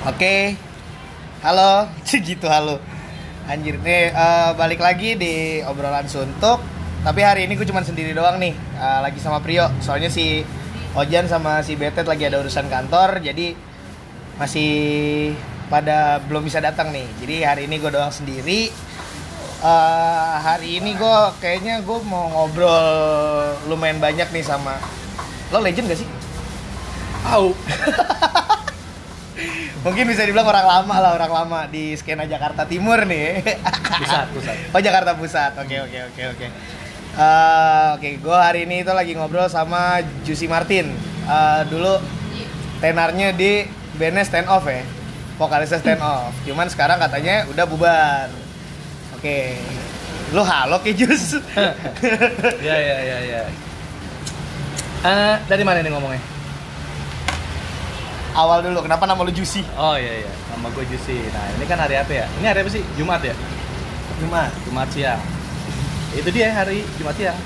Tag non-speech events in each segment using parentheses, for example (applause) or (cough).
Oke, halo, (laughs) gitu halo. Anjir, nih eh, balik lagi di obrolan suntuk. Tapi hari ini gue cuma sendiri doang nih, eh, lagi sama Prio. Soalnya si Ojan sama si Betet lagi ada urusan kantor, jadi masih pada belum bisa datang nih. Jadi hari ini gue doang sendiri. Eh, hari ini gue kayaknya gue mau ngobrol lumayan banyak nih sama lo legend gak sih? Au. (laughs) Mungkin bisa dibilang orang lama lah, orang lama di skena Jakarta Timur nih. Pusat, pusat. (laughs) Oh Jakarta Pusat, oke oke oke oke. Eh, Oke, gue hari ini itu lagi ngobrol sama Juicy Martin. Eh, dulu tenarnya di bandnya Stand Off ya, vokalisnya Stand Off. Cuman sekarang katanya udah bubar. Oke, lu halo ke Jus. (laughs) Ya ya ya ya. Eh, dari mana nih ngomongnya? Awal dulu, kenapa nama lu Juicy? Oh iya iya, nama gue Juicy. Nah ini kan hari apa ya? Ini hari apa sih? Jumat ya? Jumat. Jumat siang. Itu dia hari Jumat siang.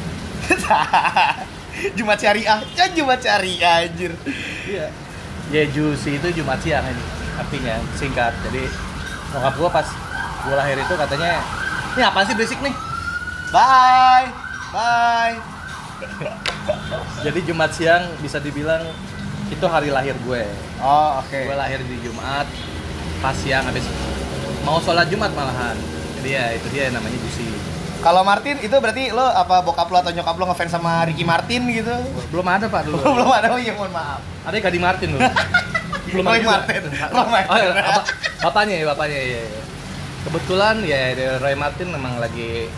(laughs) Jumat syariah, ya Jumat syariah anjir. Iya. Ya Juicy itu Jumat siang ini artinya singkat. Jadi nyokap gue pas gue lahir itu katanya ini apa sih berisik nih? Bye. Bye. Jadi Jumat siang bisa dibilang itu hari lahir gue. Oh, oke. Gue lahir di Jumat pas siang habis mau sholat Jumat malahan. Jadi ya itu dia namanya Juicy. Kalau Martin itu berarti lo apa bokap lo atau nyokap lo ngefans sama Ricky Martin gitu? Belum ada pak dulu. Belum ada, oh iya mohon maaf. Ada Kadi Martin dulu. (laughs) Belum Roy. Martin. Roy Martin. Oh, iya, bap- bapaknya ya, bapaknya ya. ya. Kebetulan ya Roy Martin memang lagi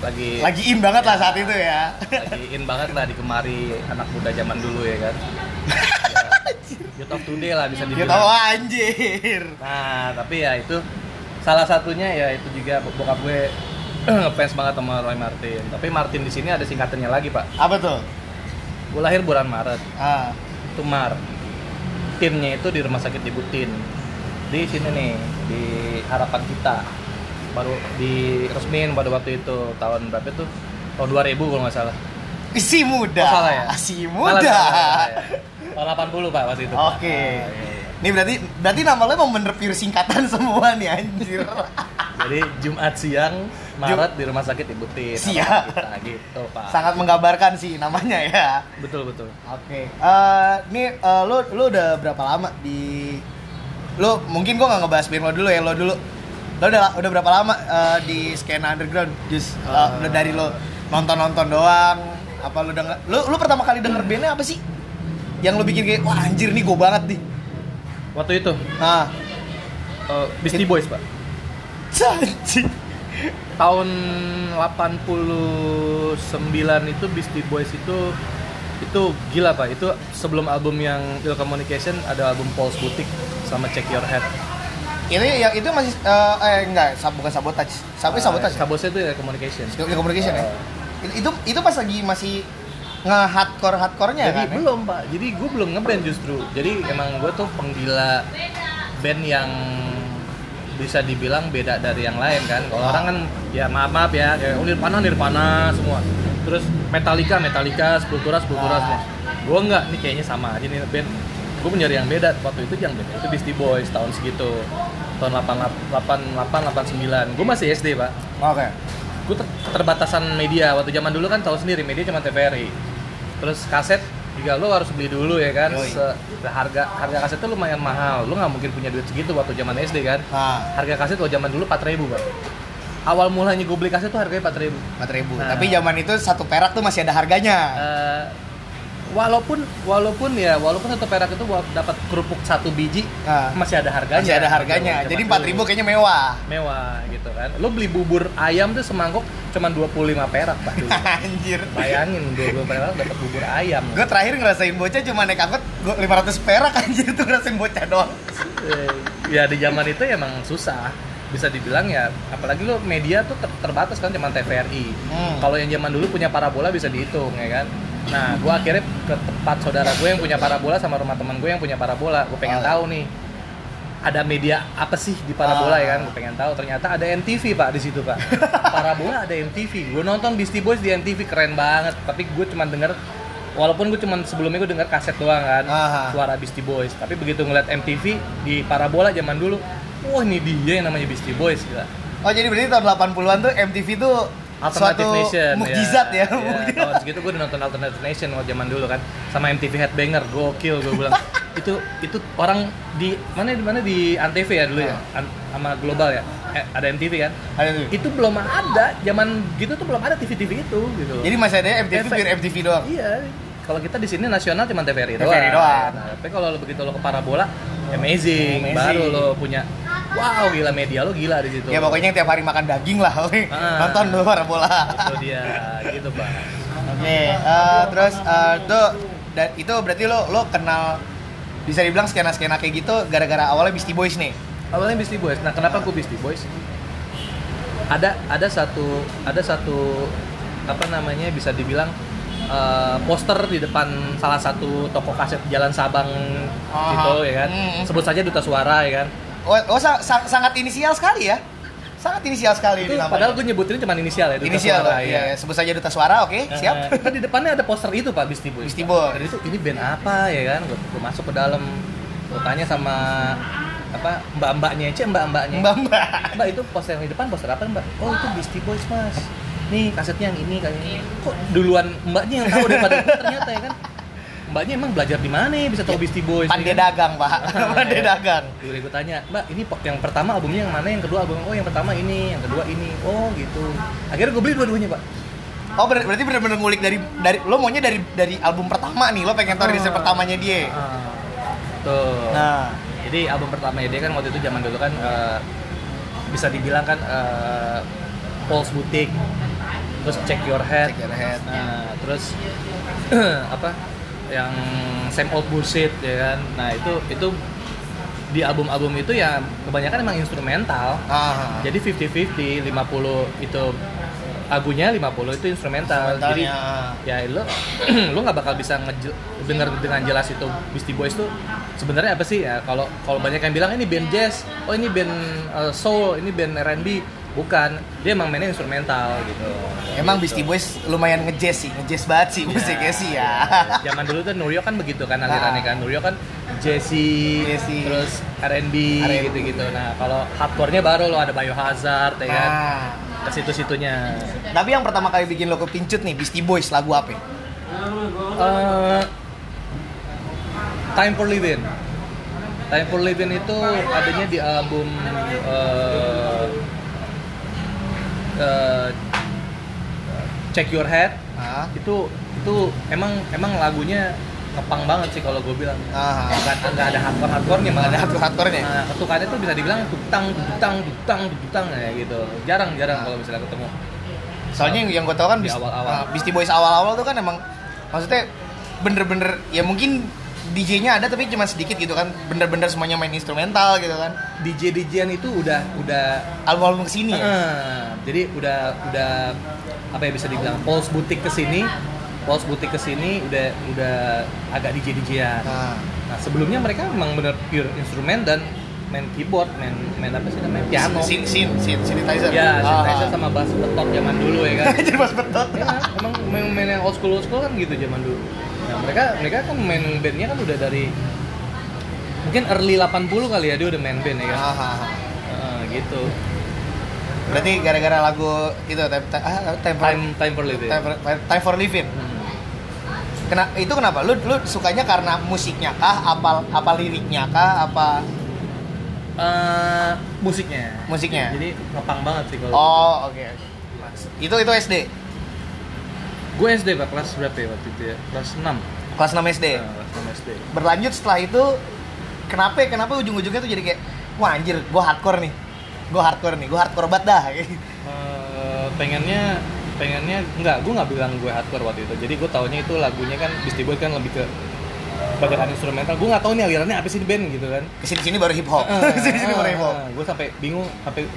lagi Lagi in banget lah saat itu ya. lagi in banget lah di kemari anak muda zaman dulu ya kan. Youth of today lah bisa dibilang. tahu anjir. Nah, tapi ya itu salah satunya ya itu juga bokap gue (clears throat) ngefans banget sama Roy Martin. Tapi Martin di sini ada singkatannya lagi, Pak. Apa tuh? Gue lahir bulan Maret. Ah. Itu Mar. Timnya itu di rumah sakit Ibu Tin. Di sini nih, di harapan kita. Baru di resmin pada waktu itu tahun berapa tuh? Tahun 2000 kalau nggak salah. Si muda. Oh, salah ya? Si Salah, muda. salah, salah, ya. Tahun 80 Pak waktu itu. Pak. Oke. Iya, iya. Ini berarti berarti nama lo emang bener pure singkatan (laughs) semua nih anjir. Jadi Jumat siang Maret di rumah sakit Ibu Tin. Siap. Kita gitu, Pak. Sangat menggambarkan sih namanya ya. Betul betul. Oke. Eh, ini eh, lo lo udah berapa lama di lo mungkin gua nggak ngebahas lo dulu ya lo dulu. Lo udah udah berapa lama eh, di skena underground? Just eh, Eh. udah dari lo nonton-nonton doang apa lo denger lo lo pertama kali denger bandnya apa sih? Yang lo bikin kayak wah anjir nih gue banget nih. Waktu itu Nah, uh, Beastie Boys pak. anjing. Tahun 89 itu Beastie Boys itu itu gila pak. Itu sebelum album yang Ill Communication ada album Paul's Boutique sama Check Your Head. Itu yang itu masih eh, eh enggak, bukan sabotage. Sabotage. ya? Sabosnya itu Ill Communication. Ill Communication ya? Uh, Itu itu, itu pas lagi masih nge-hardcore hardcore-nya Jadi kan? ya? belum pak. Jadi gue belum ngeband justru. Jadi emang gue tuh penggila band yang bisa dibilang beda dari yang lain kan. Kalau orang kan ya maaf maaf ya, kayak oh, Nirvana Nirvana semua. Terus Metallica Metallica, Sepultura Sepultura Ah. semua. Gue enggak, nih kayaknya sama aja nih band. Gue mencari yang beda. Waktu itu yang beda itu Beastie Boys tahun segitu. Tahun 88 89. Gue masih SD, Pak Oke. Gue ter- keterbatasan media waktu zaman dulu kan tahu sendiri media cuma TVRI terus kaset juga lo harus beli dulu ya kan Yoi. Se- harga harga kaset itu lumayan mahal lo nggak mungkin punya duit segitu waktu zaman SD kan Nah, harga kaset waktu zaman dulu 4000 pak awal mulanya gue beli kaset tuh harganya 4000 empat ribu. Nah. Tapi zaman itu satu perak tuh masih ada harganya. Eh, walaupun walaupun ya walaupun satu perak itu buat dapat kerupuk satu biji Nah, masih ada harganya masih ada harganya. Zaman Jadi empat ribu kayaknya mewah. mewah gitu kan lo beli bubur ayam tuh semangkok cuma 25 perak pak dulu. (laughs) Anjir. Bayangin 20 perak dapat bubur ayam. Gue terakhir ngerasain bocah cuma naik angkot gua 500 perak anjir tuh ngerasain bocah doang. Eh, ya di zaman itu emang susah. Bisa dibilang ya, apalagi lo media tuh ter- terbatas kan cuma TVRI. Hmm. Kalau yang zaman dulu punya parabola bisa dihitung ya kan. Nah, gua akhirnya ke tempat saudara gue yang punya parabola sama rumah teman gue yang punya parabola. Gue pengen Oh. tahu nih ada media apa sih di parabola Ah. ya kan gue pengen tahu ternyata ada MTV pak di situ pak (laughs) parabola ada MTV gue nonton Beastie Boys di MTV keren banget tapi gue cuma denger walaupun gue cuman sebelumnya gue dengar kaset doang kan Aha. suara Beastie Boys tapi begitu ngeliat MTV di parabola zaman dulu wah ini dia yang namanya Beastie Boys gila Oh jadi berarti tahun 80-an tuh MTV tuh Alternative suatu Nation mukjizat ya. ya, Mukjizat. tahun segitu gue udah nonton Alternative Nation waktu zaman dulu kan sama MTV Headbanger gokil gue bilang (laughs) itu itu orang di mana di mana di Antv ya dulu ya An- sama Global ya eh, ada MTV kan Ada tuh. itu belum ada zaman gitu tuh belum ada TV-TV itu gitu Jadi masih ada MTV Efek. pure MTV doang. Iya. Kalau kita di sini nasional cuma TVRI doang. TVRI doang. Nah, tapi kalau begitu lo ke parabola, amazing. Amazing. Baru lo punya wow gila media lo gila di situ. Ya pokoknya tiap hari makan daging lah, oke. Ah. Nonton dulu para bola. itu dia gitu, Bang. Oke, eh, terus eh, tuh dan itu berarti lo lo kenal bisa dibilang skena-skena kayak gitu gara-gara awalnya Beastie Boys nih. Awalnya Beastie Boys. Nah, kenapa aku Beastie Boys? Ada ada satu ada satu apa namanya bisa dibilang eh, poster di depan salah satu toko kaset Jalan Sabang Aha. gitu ya kan. Hmm. Sebut saja Duta Suara ya kan. Oh, oh sa- sa- sangat inisial sekali ya. Sangat inisial sekali Itu padahal gue nyebutinnya cuma inisial ya Duta inisial Suara. Iya, ya. sebut saja Duta Suara, oke, Nah, siap. Kan di depannya ada poster itu Pak. Boys. Dan itu ini band apa ya kan? Gue, masuk ke dalam, gue tanya sama apa mbak-mbaknya, cek mbak-mbaknya. Mbak Mbak. Mbak itu poster yang di depan poster apa Mbak? Oh itu Beastie Boys Mas. Nih kasetnya yang ini kayak ini. Kok duluan mbaknya yang tahu daripada gue ternyata ya kan? Mbaknya emang belajar di mana ya bisa tahu Beastie Boys? Pandai ya kan? dagang, Pak. (laughs) Pandai dagang. Dulu gue tanya, Mbak, ini yang pertama albumnya yang mana? Yang kedua album? Oh, yang pertama ini, yang kedua ini. Oh, gitu. Akhirnya gue beli dua-duanya, Pak. Oh, ber- berarti bener-bener ngulik dari dari lo maunya dari dari album pertama nih, lo pengen tahu riset Ah. pertamanya dia. Ah, Tuh. Nah, Jadi album pertama dia kan waktu itu zaman dulu kan eh, bisa dibilang kan eh, Pulse Boutique, terus Check Your Head, Check Your Head. Nah, terus (clears throat) apa yang Same Old Bullshit ya kan. Nah itu itu di album-album itu ya kebanyakan emang instrumental. ah. Jadi 50-50, 50 itu lagunya 50 itu instrumental. Jadi Instrumentalnya. ya lo (clears throat) lo nggak bakal bisa denger dengan jelas itu Beastie Boys tuh sebenarnya apa sih ya kalau kalau banyak yang bilang ini band jazz oh ini band uh, soul ini band R&B bukan dia emang mainnya instrumental gitu Emang Gitu. Beastie Boys lumayan ngejazz sih, ngejazz banget sih musiknya sih ya. zaman dulu tuh Nurio kan begitu kan alirannya Ah. kan Nurio kan jazzy, Jazzy. terus R&B gitu-gitu nah kalau hardcore-nya baru lo ada Biohazard ya kan Nah, ke situ-situnya tapi yang pertama kali bikin lo kepincut nih Beastie Boys lagu apa? ya? Eh, Time for Living. Time for Living itu adanya di album eh, eh, Check Your Head. Ah, Itu itu emang emang lagunya ngepang banget sih kalau gue bilang. ah, Nggak, nggak ada hardcore hardcore-nya malah ada hardcore-hardcore-nya. Nah, ketukannya tuh bisa dibilang tutang, tutang, tutang, tutang ya gitu. Jarang-jarang Nah. kalau misalnya ketemu. Soalnya yang, yang gue tau kan Di Beast- awal-awal. ah, Beastie Boys awal-awal tuh kan emang maksudnya bener-bener ya mungkin DJ-nya ada tapi cuma sedikit gitu kan. Bener-bener semuanya main instrumental gitu kan. DJ DJan itu udah udah album-album ke sini ya? Heeh. jadi udah udah apa ya bisa dibilang Pulse Boutique ke sini. Pulse Boutique ke sini udah udah agak DJ DJan nah, nah sebelumnya mereka memang bener pure instrumen dan main keyboard main main apa sih namanya piano. Sin sin sin synthesizer. Ya Ah, synthesizer ah. sama bass betot zaman dulu ya kan. (laughs) Jadi pas betot ya, emang main, main yang old school old school kan gitu zaman dulu nah mereka mereka kan main bandnya kan udah dari mungkin early 80 kali ya dia udah main band ya kan? Ah. Heeh, gitu. Berarti gara-gara lagu itu time, time, ah, time, for, time time for living. Time, for, time for living. Hmm. Kena, itu kenapa? Lu lu sukanya karena musiknya kah? Apa apa liriknya kah? Apa? Eh, musiknya. Musiknya? Jadi ngepang banget sih kalau oh oke. Itu itu SD gue SD pak. Kelas berapa ya waktu itu ya? Kelas 6 kelas 6 SD Nah, kelas 6 SD berlanjut setelah itu kenapa kenapa ujung-ujungnya tuh jadi kayak wah anjir gue hardcore nih. Gue hardcore nih. Gue hardcore banget dah. (laughs) Eh, pengennya pengennya enggak gue nggak bilang gue hardcore waktu itu. Jadi gue taunya itu lagunya kan Beastie Boys kan lebih ke bagian instrumental. Gue nggak tahu nih alirannya apa sih di band gitu kan. Ke sini sini baru hip hop. Eh, (laughs) ke sini sini baru hip hop. gue sampai bingung sampai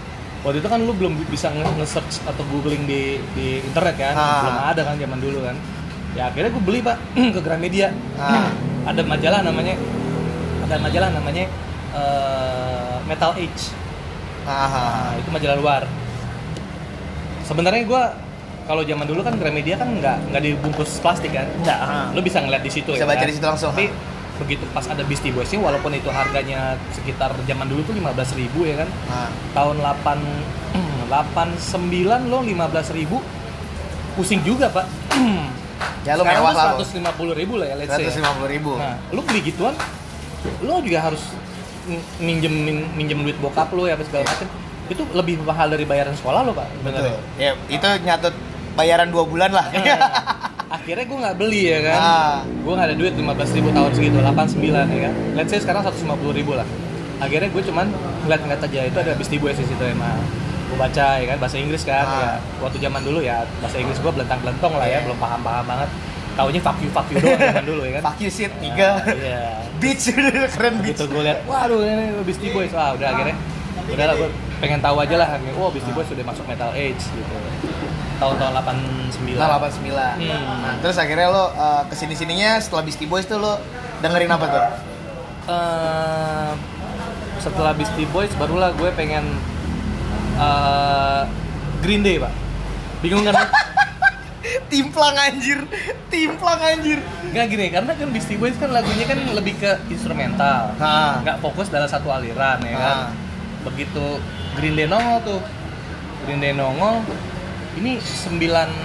waktu itu kan lu belum bisa nge- nge-search atau googling di di internet kan Ah. belum ada kan zaman dulu kan ya akhirnya gue beli pak (clears throat) ke Gramedia Ah. (clears throat) ada majalah namanya ada majalah namanya eh, Metal Age Ah, Nah, itu majalah luar sebenarnya gue kalau zaman dulu kan Gramedia kan nggak nggak dibungkus plastik kan Nggak, ah. lo bisa ngeliat di situ Bisa ya baca kan? di situ langsung, tapi. Begitu pas ada Beastie Boys ini walaupun itu harganya sekitar zaman dulu tuh 15.000 ribu ya kan Nah, tahun 8 89 lo 15.000 ribu pusing juga pak (clears throat) ya lu Sekarang mewah lah tuh 150 ribu lah ya let's say Seratus lima puluh ribu. Nah, lu beli gituan, lu juga harus min- minjem min- minjem duit bokap lu ya apa segala macam. Itu lebih mahal dari bayaran sekolah lo pak. Betul. sebenarnya. Ya itu nyatut bayaran dua bulan lah. Nah, akhirnya gue nggak beli ya kan. Ah. Gue nggak ada duit 15 ribu tahun segitu, 89 ya kan. Let's say sekarang 150 ribu lah. Akhirnya gue cuman ngeliat-ngeliat aja itu ada Beastie Boys di situ emang. Gue baca ya kan bahasa Inggris kan Ah. ya. Waktu zaman dulu ya bahasa Inggris gue belentang-belentong lah ya, belum paham-paham banget. Taunya fuck you fuck you doang (laughs) zaman dulu ya kan. Fuck you shit, tiga. Nah, Iya. Beach (laughs) keren beach. Begitu gue lihat, waduh ini Beastie Boys, wah udah akhirnya udah lah gue pengen tahu aja lah, wah Beastie Boys sudah masuk metal age gitu. Tahun-tahun 89. Nah, 89. Hmm. Nah, terus akhirnya lo uh, ke sini sininya setelah Beastie Boys tuh lo dengerin apa tuh? Eh, setelah Beastie Boys barulah gue pengen eh, Green Day pak. Bingung kan? (laughs) Timplang anjir, timplang anjir. Nggak gini, karena kan Beastie Boys kan lagunya kan lebih ke instrumental. Nah, nggak fokus dalam satu aliran ya kan Ah. begitu Green Day nongol tuh Green Day nongol ini 9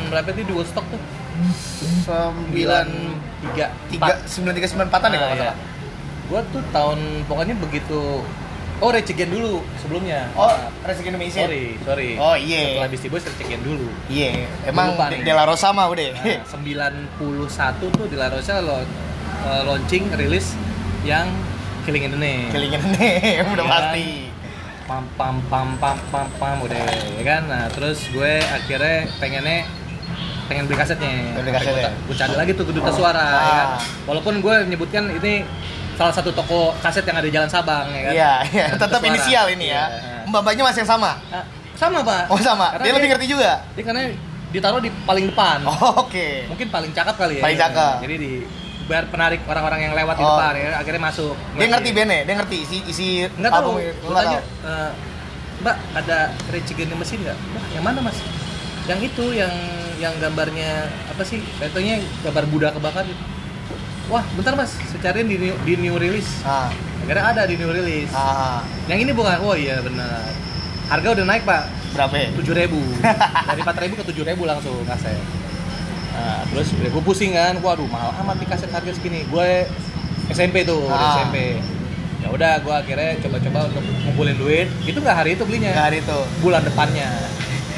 berapa tuh di Woodstock tuh sembilan tiga tiga sembilan tiga sembilan empatan ya kalau nggak salah. gue tuh tahun pokoknya begitu oh Against dulu sebelumnya Oh, the Machine. sorry sorry Oh, iya. setelah Beastie Boys dulu Iya, emang Lupa De. De La Rosa mah udah. nah, 91 tuh di La Rosa lo, eh, launching rilis yang Killing in the Name Kelingin nih, (laughs) udah Iya. pasti. Pam pam pam pam pam pam udah ya kan nah terus gue akhirnya pengennya pengen beli kasetnya Beli kasetnya. gue cari lagi tuh ke duta suara ya kan? Ah. walaupun gue menyebutkan ini salah satu toko kaset yang ada di Jalan Sabang ya kan Iya, iya, tetap inisial ini ya. Iya. Mbak-mbaknya masih yang sama. Nah, sama pak Oh, sama. Karena Dia lebih ngerti juga. dia karena ditaruh di paling depan Oh, Oke. mungkin paling cakep kali ya Paling cakep. jadi di biar penarik orang-orang yang lewat di Oh. depan ya akhirnya masuk Dia ngerti bandnya, dia ngerti isi isi Enggak tahu. Nggak tahu. "Eh, Mbak, ada the Machine nggak? Wah, yang mana mas? Yang itu, yang yang gambarnya apa sih? Contohnya gambar Buddha kebakar gitu. Wah, bentar mas, saya cariin di new, di new release. Ah, Akhirnya ada di new release. ah, Yang ini bukan? Oh iya benar. Harga udah naik pak, berapa? ya? tujuh ribu. (laughs) Dari empat ribu ke tujuh ribu langsung kaset. Nah, terus gue pusing kan, waduh mahal amat nih kaset harga segini. Gue SMP tuh, Ah. SMP. Ya udah, gue akhirnya coba-coba untuk ngumpulin duit. Itu nggak hari itu belinya, Nggak hari itu. bulan depannya.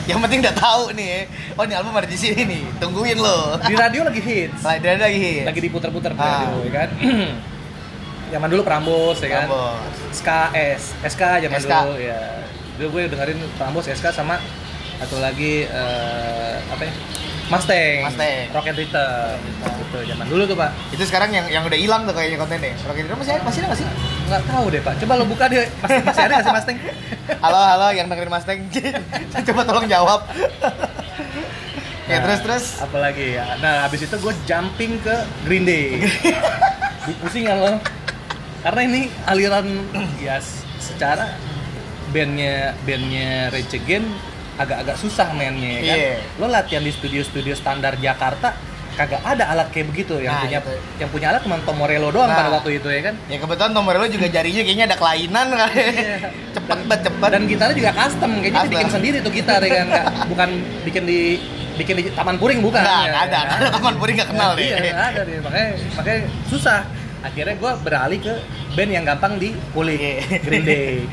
Yang penting udah tahu nih. Oh, ini album ada di sini nih. Tungguin lo. Di radio lagi hits, Lagi ada lagi. lagi diputer-puter di Ah. radio, ya kan? (clears throat) Zaman dulu Prambos, ya kan? SKS, SK zaman SK. dulu ya. Dulu gue dengerin Prambos SK sama satu lagi eh, apa ya? Mustang. Mustang. Rocket Rhythm. Gitu, zaman dulu tuh, Pak. Itu sekarang yang yang udah hilang tuh kayaknya kontennya. Rocket Hero masih ada, masih ada nggak sih? Nggak tahu deh, Pak. Coba lo buka deh. Masih, masih ada nggak sih Mustang? (laughs) Halo, halo yang dengerin Mustang. (laughs) Coba tolong jawab. (laughs) ya Nah, terus terus. Apalagi ya. Nah, habis itu gue jumping ke Green Day. Pusing kan lo? Karena ini aliran (clears throat) ya secara bandnya bandnya Rage Against agak-agak susah mainnya ya kan. Iya. Lo latihan di studio-studio standar Jakarta kagak ada alat kayak begitu yang Nah, punya itu. yang punya alat cuma Tom Morello doang Nah. pada waktu itu ya kan. Ya kebetulan Tom Morello juga jarinya kayaknya ada kelainan kali. (laughs) cepet banget cepet. Dan gitarnya juga custom, kayaknya Custom. dibikin sendiri tuh gitar ya kan, Nggak- bukan bikin di bikin di Taman Puring bukan. Nggak, ya. ada. Ada Taman Puring nggak kenal Iya, deh. nggak ada deh. Makanya makanya susah. Akhirnya gue beralih ke band yang gampang dipulih, Iya. Green Day.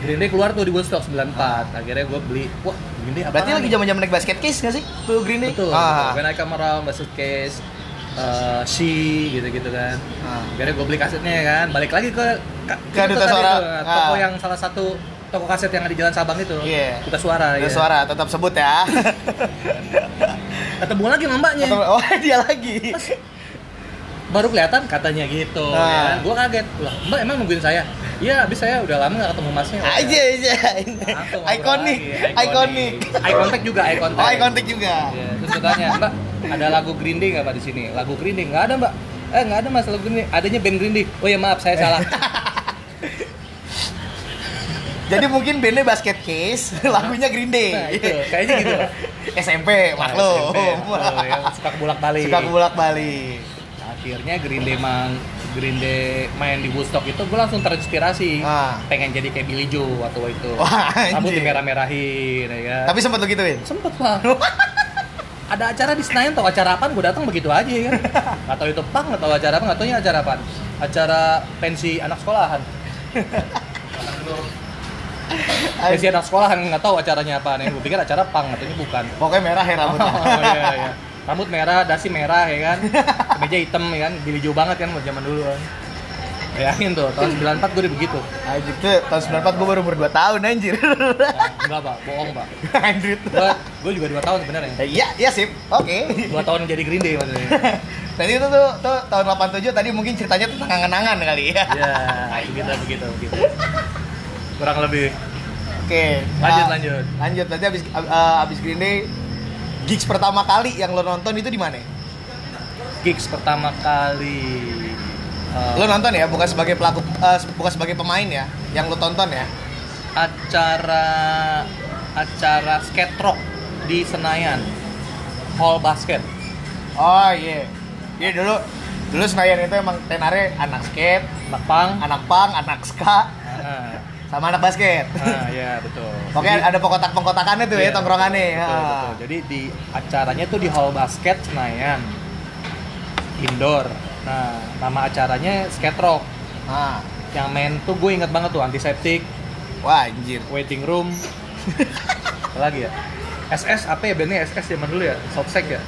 Green Day keluar tuh di Woodstock 94. Akhirnya gue beli, wah Green Day apa? Berarti lagi zaman zaman naik basket case nggak sih? Tuh Green Day. Betul. Ah. betul. When I Come Around, Basket Case, uh, She gitu-gitu kan. Ah. Akhirnya gue beli kasetnya ya kan. Balik lagi ke Ke itu Duta tadi Suara. tuh, toko Ah. yang salah satu toko kaset yang ada di Jalan Sabang itu. Iya. Duta Suara. Ada iya. suara tetap sebut ya. Ketemu lagi sama mbaknya. oh (laughs) dia lagi. Baru kelihatan katanya gitu. Ah. Ya kan? Gue kaget. Lah, mbak emang nungguin saya? Iya, habis saya udah lama gak ketemu masnya. Aja aja. Langsung ngobrol Ikonik, lagi, ikonik. Eye contact juga, eye contact. Oh, ikonik juga. Iya, terus gue tanya, Mbak, ada lagu Green Day nggak Pak di sini? Lagu Green Day nggak ada, Mbak. Eh, nggak ada mas lagu Green Day. Adanya band Green Day. Oh ya maaf, saya salah. (laughs) Jadi mungkin bandnya Basket Case, (laughs) lagunya Green Day. Nah, itu, kayaknya gitu. (laughs) SMP, Nah, maklum. SMP, tuh, yang suka kebulak balik Suka bolak balik. Akhirnya Green Day mang Green Day main di Woodstock itu gue langsung terinspirasi Ah. pengen jadi kayak Billy Joe waktu itu Wah, rambut anjir. dimerah-merahin ya kan Tapi sempat lo gituin. sempet lah (laughs) ada acara di Senayan tau acara apa gue datang begitu aja ya kan (laughs) nggak tahu itu pang nggak tahu acara apa nggak tahu acara apa acara pensi anak sekolahan (laughs) pensi anak sekolahan nggak tahu acaranya apa nih gue pikir acara pang katanya bukan Pokoknya merah ya rambutnya. Oh, iya, iya. Rambut merah, dasi merah ya kan. (laughs) Kemeja hitam ya kan. Billy Joe banget kan buat zaman dulu kan. Bayangin tuh, tahun 94 gue udah begitu. Anjir tuh, tahun 94 gue baru umur 2 tahun anjir. Nah, (laughs) enggak, Pak. Bohong, Pak. (laughs) anjir. Gue gue juga 2 tahun sebenarnya. Eh, Iya, iya sip. Oke. 2 tahun jadi Green Day maksudnya. Tadi itu tuh, tuh tahun 87 tadi mungkin ceritanya tentang angan-angan kali ya. Ya, begitu begitu begitu. Kurang lebih. Oke. Lanjut, nah, lanjut. Lanjut. Nanti abis uh, abis Green Day gigs pertama kali yang lo nonton itu di mana? Gigs pertama kali uh, Lo nonton ya, bukan sebagai pelaku uh, bukan sebagai pemain ya, yang lo tonton ya. acara acara skate rock di Senayan. Hall basket. Oh iya. Iya dulu dulu Senayan itu emang tenare anak skate, Anak pang. anak pang, anak ska, sama anak basket. ah, ya betul. (laughs) Pokoknya ada pengkotak-pengkotakannya tuh ya Iya, tongkrongannya. Betul, Ah. betul. Jadi di acaranya tuh di hall basket Senayan. Indoor. Nah, nama acaranya skate rock. Ah. Yang main tuh gue inget banget tuh antiseptik, Wah anjir. waiting room. (laughs) Apa lagi ya? SS apa ya bandnya SS zaman dulu ya? Southsec ya?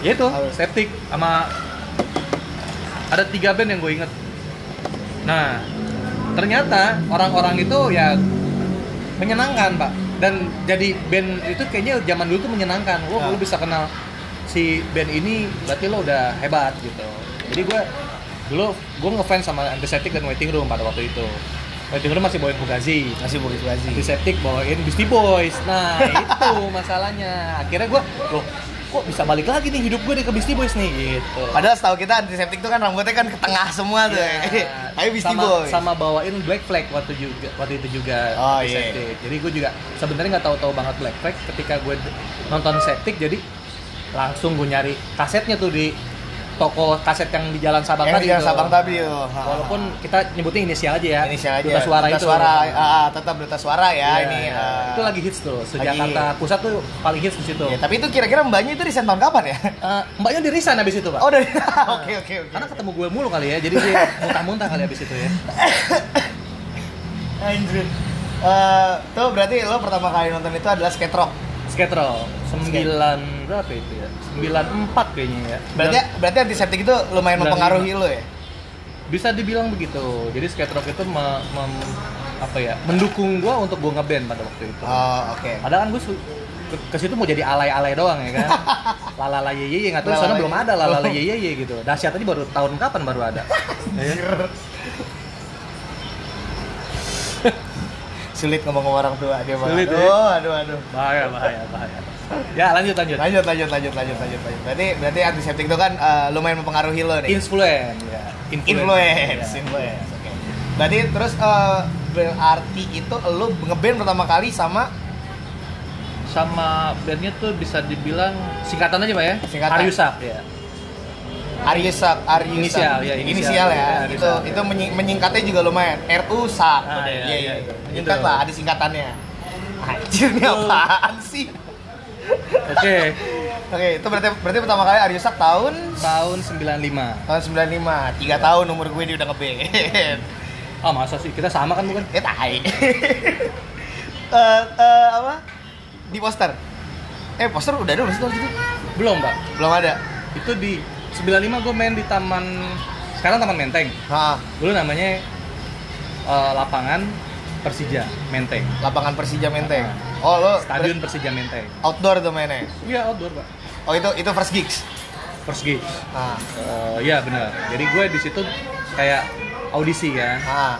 Ya itu, septic sama ada tiga band yang gue inget. Nah, ternyata orang-orang itu ya menyenangkan pak dan jadi band itu kayaknya zaman dulu tuh menyenangkan. Lo Ah. lo bisa kenal si band ini berarti lo udah hebat gitu. Jadi gue dulu gue ngefans sama Antiseptic dan Waiting Room pada waktu itu. Waiting Room masih bawain Fugazi. Masih bugis bazi. Antiseptic bawain Beastie Boys. Nah, (laughs) itu masalahnya. Akhirnya gue, loh, kok bisa balik lagi nih hidup gue nih ke Beastie Boys nih gitu. Padahal setahu kita antiseptik tuh kan rambutnya kan ke tengah semua tuh. Iya. (laughs) Tapi Beastie sama, Boys. sama bawain Black Flag waktu juga waktu itu juga Oh, Antiseptic. Jadi gue juga sebenarnya nggak tahu-tahu banget Black Flag ketika gue nonton Septic jadi langsung gue nyari kasetnya tuh di toko kaset yang di Jalan Sabang yang tadi di Jalan. Sabang tadi tuh. Walaupun kita nyebutnya inisial aja ya. inisial aja. Duta suara Duta itu. Suara, ah, tetap duta suara ya Iya, ini. iya. ah. itu lagi hits tuh. lagi- Sejakarta Pusat tuh paling hits di situ. Ya, tapi itu kira-kira mbaknya itu desain tahun kapan ya? Eh, mbaknya di resign abis itu pak Oh, dari (laughs) Oke, oke, oke. karena ketemu gue mulu kali ya jadi dia muntah-muntah kali abis itu ya (laughs) Anjir. Eh, tuh berarti lo pertama kali nonton itu adalah skate rock. Skate roll. Sembilan berapa itu ya? Sembilan empat kayaknya ya. Berarti berarti antiseptik itu lumayan mempengaruhi lo ya? bisa dibilang begitu. Jadi skate rock itu me- mem- apa ya? Mendukung gue untuk gue ngeband pada waktu itu. Oh, oke. padahal kan su- ke, situ mau jadi alay-alay doang ya kan? (laughs) Lalala ye ye nggak tahu sana belum ada lalala ye ye gitu. Dahsyat tadi baru tahun kapan baru ada? (laughs) Ya kan? Sulit ngomong sama orang tua dia. Sulit, ya? Aduh, aduh, aduh. bahaya bahaya bahaya ya lanjut lanjut Lanjut, lanjut, lanjut, lanjut, lanjut, lanjut. Berarti berarti antiseptik itu kan eh, lumayan mempengaruhi lo nih. influence ya influence, Ya. influence. Oke. Berarti terus eh, berarti itu lo ngeband pertama kali sama sama bandnya tuh bisa dibilang singkatan aja pak ya Singkatan. Aryusak ya Aryesak, Aryesak. Inisial, ya, inisial. Inisial ya. Ya, itu itu ya. menyi- menyingkatnya juga lumayan. RU Sak. Ah, iya, Iya, iya. iya. Menyingkat Gitu. lah, ada singkatannya. Anjir Itu- apaan sih? oke (laughs) Oke, itu berarti berarti pertama kali Aryesak tahun tahun 95 tahun 95. 3 tahun umur gue dia udah ngeband. oh (laughs) masa sih kita sama kan bukan Eh tai. (laughs) Eh eh, apa? Di poster. Eh, poster udah ada belum sih situ? belum pak Belum ada. itu di 95 gue main di taman sekarang taman Menteng Nah, dulu namanya eh, lapangan Persija Menteng lapangan Persija Menteng. Oh, lo stadion Persija Menteng outdoor tuh mainnya. iya outdoor pak Oh, itu itu first gigs. first gigs Nah, Eh, iya benar jadi gue di situ kayak audisi kan nah.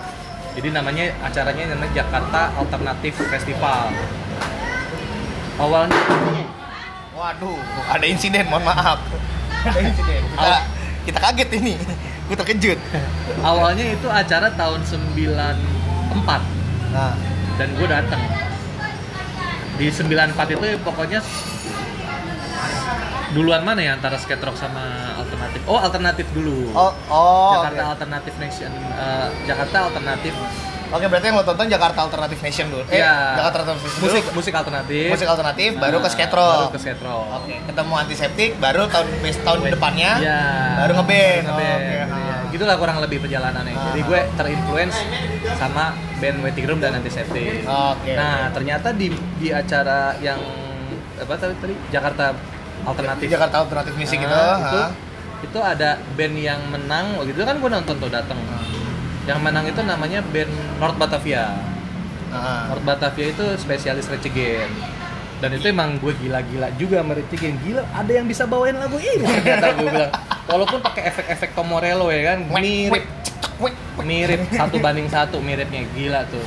Jadi namanya acaranya namanya Jakarta Alternative Festival. Awalnya Waduh, ada insiden, mohon maaf. (laughs) Kita kaget ini. Gue terkejut. awalnya itu acara tahun 94. Nah, dan gue datang di 94 itu pokoknya duluan mana ya antara skate rock sama alternatif oh alternatif dulu oh, oh. Jakarta oke. alternatif nation eh, Jakarta alternatif Oke, berarti yang lo tonton Jakarta Alternative Nation dulu. Eh, Iya. Jakarta Alternative Nation musik dulu. musik alternatif Musik alternatif, Nah, baru ke skate rock. baru ke skate rock Oke, ketemu antiseptik, baru tahun base tahun depannya Iya. baru ngeband. Baru ngeband. Oke, Iya. ah. Gitulah kurang lebih perjalanannya. Ah. Jadi gue terinfluence sama band Waiting Room dan Antiseptik. Oke. Nah, ternyata di di acara yang apa tadi tadi Jakarta Alternatif. Jakarta Alternative Music Nah, itu, itu ah. itu ada band yang menang waktu itu kan gue nonton tuh datang. Yang menang itu namanya band North Batavia. Ah. North Batavia itu spesialis Against. dan itu emang gue gila-gila juga Against. gila ada yang bisa bawain lagu ini. (laughs) Ternyata gue bilang. Walaupun pakai efek-efek Tom Morello ya kan. Mirip. mirip satu banding satu miripnya. Gila tuh.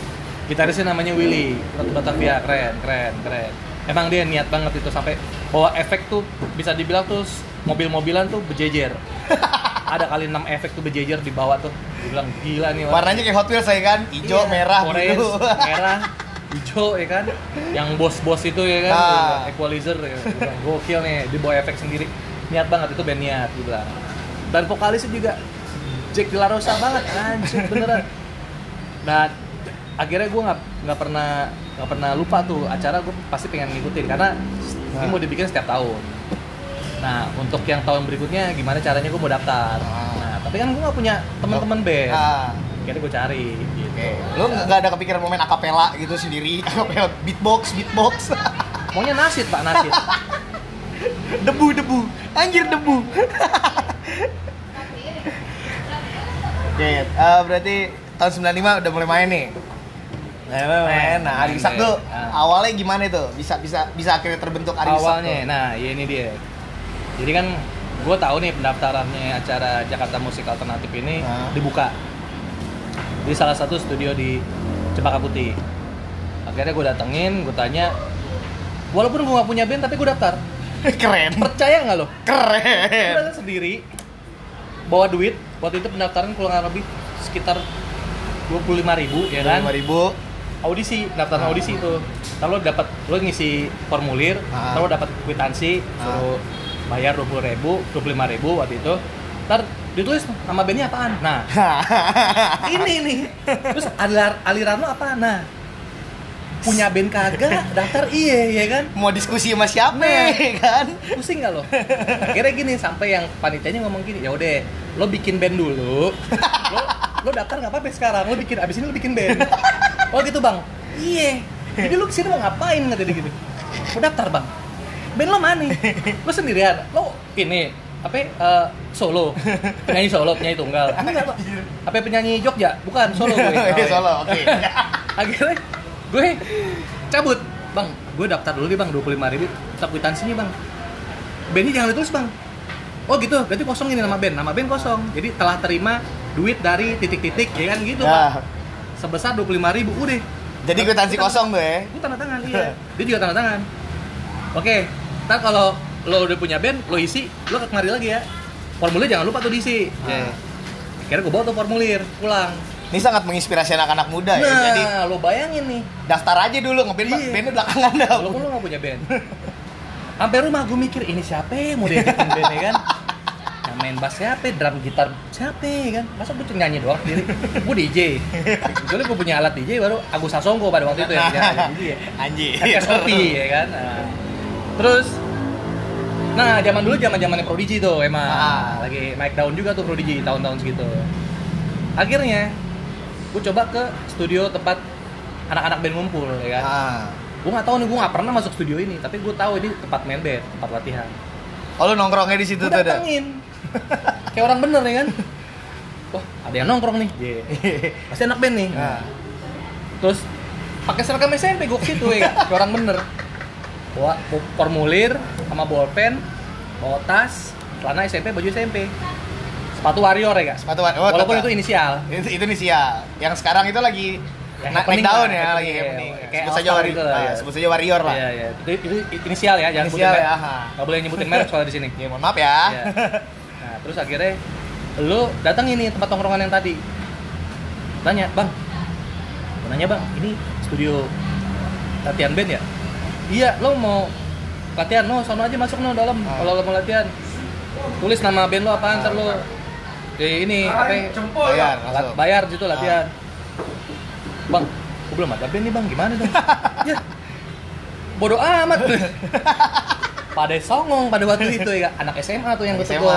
Gitarisnya namanya Willy. North Batavia keren keren keren emang dia niat banget itu sampai bawa efek tuh bisa dibilang tuh mobil-mobilan tuh berjejer (laughs) ada kali 6 efek tuh berjejer di bawah tuh bilang gila nih orang. Warnanya kayak Hot Wheels saya kan, hijau, Iya, merah, orange, biru. merah, hijau ya kan. Yang bos-bos itu ya kan, Ah. equalizer ya. Bilang, Gokil nih, di bawah efek sendiri. Niat banget itu band niat bilang. Dan vokalisnya juga Jack De La Rosa banget, anjir beneran. Dan akhirnya gue nggak nggak pernah nggak pernah lupa tuh acara gue pasti pengen ngikutin karena ini Nah. mau dibikin setiap tahun. Nah untuk yang tahun berikutnya gimana caranya gue mau daftar. Ah. Nah tapi kan gue nggak punya teman-teman band. Ah. Akhirnya gue cari gitu. Oke, lu nggak ada kepikiran mau main akapela gitu sendiri, (laughs) akapela beatbox, beatbox, (laughs) Maunya nasid pak nasid. (laughs) debu, debu, anjir debu. Oke, eh, berarti tahun 95 udah mulai main nih. Main, main, main. Nah, Ari Isak tuh awalnya gimana itu? Bisa bisa bisa akhirnya terbentuk Ari Isak Awalnya, tuh? nah ya ini dia. Jadi kan gue tahu nih pendaftarannya acara Jakarta Musik Alternatif ini Ah. dibuka di salah satu studio di Cempaka Putih. Akhirnya gue datengin, gue tanya, walaupun gue gak punya band tapi gue daftar. (laughs) Keren, Percaya nggak lo? Gue keren. datang sendiri, bawa duit. Waktu itu pendaftaran kurang lebih sekitar 25.000 ribu ya kan? Lima ribu. Audisi daftar audisi itu kalau dapat lo ngisi formulir Ah. kalau dapat kwitansi Ah. suruh bayar dua puluh ribu dua puluh lima ribu waktu itu. Ntar ditulis nama bandnya apaan? Nah. (laughs) Ini nih. Terus aliran aliran lo apa nah. Punya band kagak (laughs) daftar iya ya kan? Mau diskusi sama siapa Nah. kan? pusing nggak lo? Akhirnya gini sampai yang panitianya ngomong gini ya udah lo bikin band dulu. (laughs) Lo lo daftar nggak apa-apa sekarang lo bikin abis ini lo bikin band oh gitu bang? Iya. Jadi lo ke sini mau ngapain? Kata dia gitu. Mau daftar bang. Band lo mana lo sendirian? Lo ini apa eh, solo. Penyanyi solo penyanyi tunggal. Enggak pak apa penyanyi Jogja? Bukan solo gue. Oh, (laughs) iya. Solo, oke. akhirnya gue cabut. Bang gue daftar dulu nih bang dua puluh lima ribu. Tak kwitansinya bang. Bandnya jangan ditulis bang. Oh gitu. Berarti kosong ini nama band nama band kosong. Jadi telah terima duit dari titik-titik ya kan gitu Ya. pak sebesar dua puluh lima ribu udah Jadi kwitansi kosong tuh ya. gue tanda tangan iya (laughs) dia juga tanda tangan oke ntar kalau lo udah punya band lo isi lo kemari lagi ya formulir jangan lupa tuh diisi Ah. Akhirnya gue bawa tuh formulir pulang Ini sangat menginspirasi anak-anak muda ya. nah Jadi lo bayangin nih daftar aja dulu ngeband Iya. bandnya belakangan dah. Walaupun lu gak punya band Sampai rumah gue mikir ini siapa yang mau diajakin (laughs) band ya kan main bass siapa, drum gitar siapa kan? Masa gue nyanyi doang sendiri? Gue DJ Kecuali gue punya alat DJ baru Agus Sasongko pada waktu itu ya punya DJ ya ya kan? Nah. Terus Nah, zaman dulu zaman zamannya Prodigy tuh emang. Ah. lagi naik daun juga tuh Prodigy tahun-tahun segitu. Akhirnya gue coba ke studio tempat anak-anak band ngumpul ya kan? Ah. gue nggak tahu nih gue nggak pernah masuk studio ini tapi gue tahu ini tempat main band tempat latihan. Oh lu nongkrongnya di situ tuh datengin (laughs) kayak orang bener ya kan wah ada yang nongkrong nih (laughs) pasti anak band nih Nah. terus pakai seragam SMP gue situ ya kan? kayak orang bener bawa formulir sama bolpen bawa tas celana SMP baju SMP sepatu warrior ya kak Sepatu war- oh, walaupun tetap. itu inisial Itu, itu nih sial. Yang sekarang itu lagi na- naik daun ya, happening, lagi iya. happening. Kayak Sebut saja warrior. gitu lah, ah, ya. Sebut saja warrior lah. Iya, iya. Itu, itu inisial ya, jangan Inisial sebutin ya. Nggak boleh nyebutin merek soalnya di sini. Ya mohon maaf ya. Iya. (laughs) Terus akhirnya lu datang ini tempat tongkrongan yang tadi. Tanya, "Bang, nanya bang ini studio latihan band ya? Iya lo mau latihan? No sono aja masuk no dalam. Ah. kalau lo mau latihan tulis nama band lo apaan ntar lo. di ini apa ya? bayar langsung. bayar di situ latihan. Bang gue belum ada band nih bang. Gimana dong (laughs) ya bodoh amat (laughs) pada songong pada waktu (laughs) itu ya. Anak SMA tuh yang gue tegur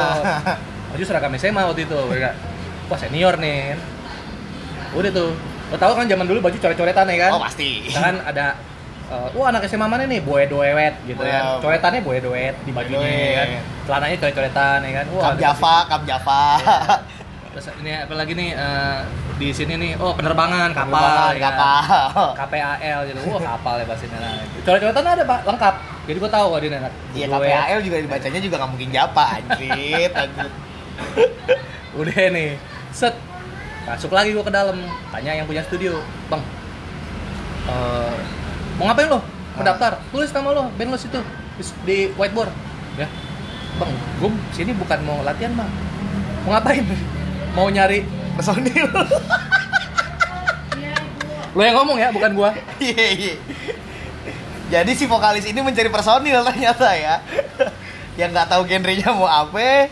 baju seragam SMA waktu itu mereka wah senior nih. Udah tuh. Lo tau kan zaman dulu baju coret-coretan ya kan? Oh pasti. Kan ada eh, wah anak SMA mana nih? Boy doewet gitu ya Wow. coretannya boy doewet di bajunya Doewet. kan. Celananya coret-coretan ya kan. Wah ada- Java Kam Java. Terus ini apa lagi nih eh, di sini nih. Oh penerbangan kapal Penerbangan, ya. kapal. KPAL gitu. Wah kapal ya bahasa nah, coret-coretan ada pak. Lengkap. Jadi gua tahu kok dia anak Iya. KPAL juga dibacanya juga nggak mungkin Java anjir. (laughs) Udah nih. Set. Masuk lagi gua ke dalam. Tanya yang punya studio. Bang eh, mau ngapain lo? Mau Ah. daftar? Tulis nama lo band lo situ. Di, di whiteboard. Ya. Bang gue sini bukan mau latihan bang. Mau ngapain? (laughs) Mau nyari personil. Lo yang ngomong ya bukan gua. (laughs) Iya iya jadi si vokalis ini mencari personil ternyata ya. Yang nggak tahu genrenya mau apa